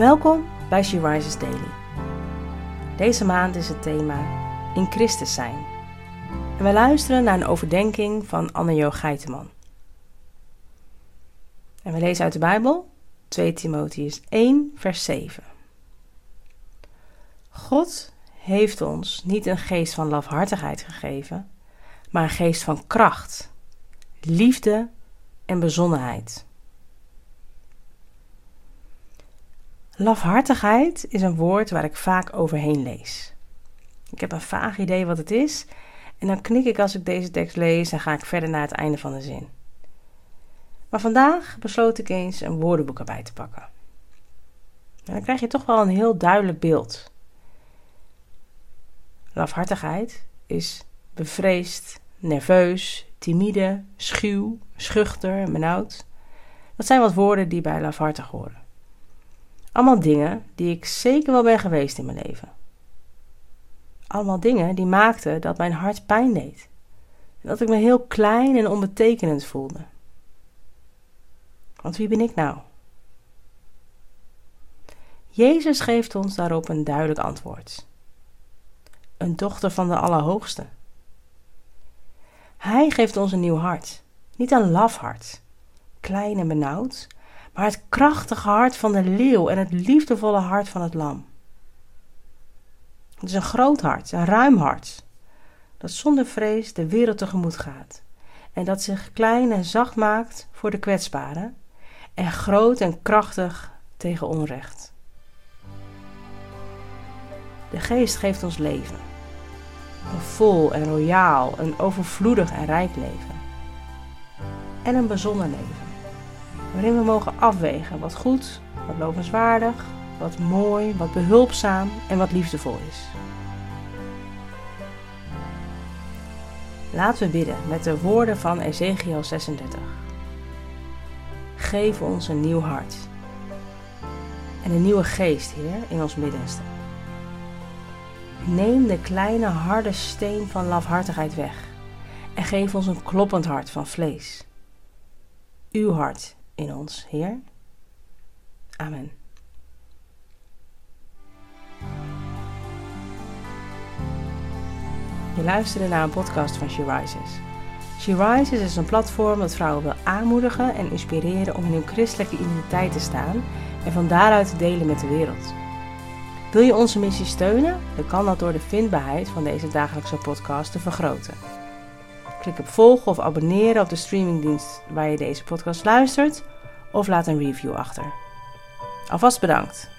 Welkom bij She Rises Daily. Deze maand is het thema In Christus zijn. En we luisteren naar een overdenking van Anne-Jo Geiteman. En we lezen uit de Bijbel 2 Timotheus 1 vers 7. God heeft ons niet een geest van lafhartigheid gegeven, maar een geest van kracht, liefde en bezonnenheid. Lafhartigheid is een woord waar ik vaak overheen lees. Ik heb een vaag idee wat het is en dan knik ik als ik deze tekst lees en ga ik verder naar het einde van de zin. Maar vandaag besloot ik eens een woordenboek erbij te pakken. En dan krijg je toch wel een heel duidelijk beeld. Lafhartigheid is bevreesd, nerveus, timide, schuw, schuchter en benauwd. Dat zijn wat woorden die bij lafhartig horen. Allemaal dingen die ik zeker wel ben geweest in mijn leven. Allemaal dingen die maakten dat mijn hart pijn deed. Dat ik me heel klein en onbetekenend voelde. Want wie ben ik nou? Jezus geeft ons daarop een duidelijk antwoord. Een dochter van de Allerhoogste. Hij geeft ons een nieuw hart, niet een laf hart, klein en benauwd, maar het krachtige hart van de leeuw en het liefdevolle hart van het lam. Het is een groot hart, een ruim hart, dat zonder vrees de wereld tegemoet gaat en dat zich klein en zacht maakt voor de kwetsbaren en groot en krachtig tegen onrecht. De geest geeft ons leven. Een vol en royaal, een overvloedig en rijk leven. En een bezonnen leven waarin we mogen afwegen wat goed, wat lovenswaardig, wat mooi, wat behulpzaam en wat liefdevol is. Laten we bidden met de woorden van Ezekiel 36. Geef ons een nieuw hart en een nieuwe geest, Heer, in ons middenste. Neem de kleine harde steen van lafhartigheid weg en geef ons een kloppend hart van vlees. Uw hart in ons, Heer. Amen. Je luisterde naar een podcast van She Rises. She Rises is een platform dat vrouwen wil aanmoedigen en inspireren om in hun christelijke identiteit te staan en van daaruit te delen met de wereld. Wil je onze missie steunen? Dan kan dat door de vindbaarheid van deze dagelijkse podcast te vergroten. Klik op volgen of abonneren op de streamingdienst waar je deze podcast luistert of laat een review achter. Alvast bedankt.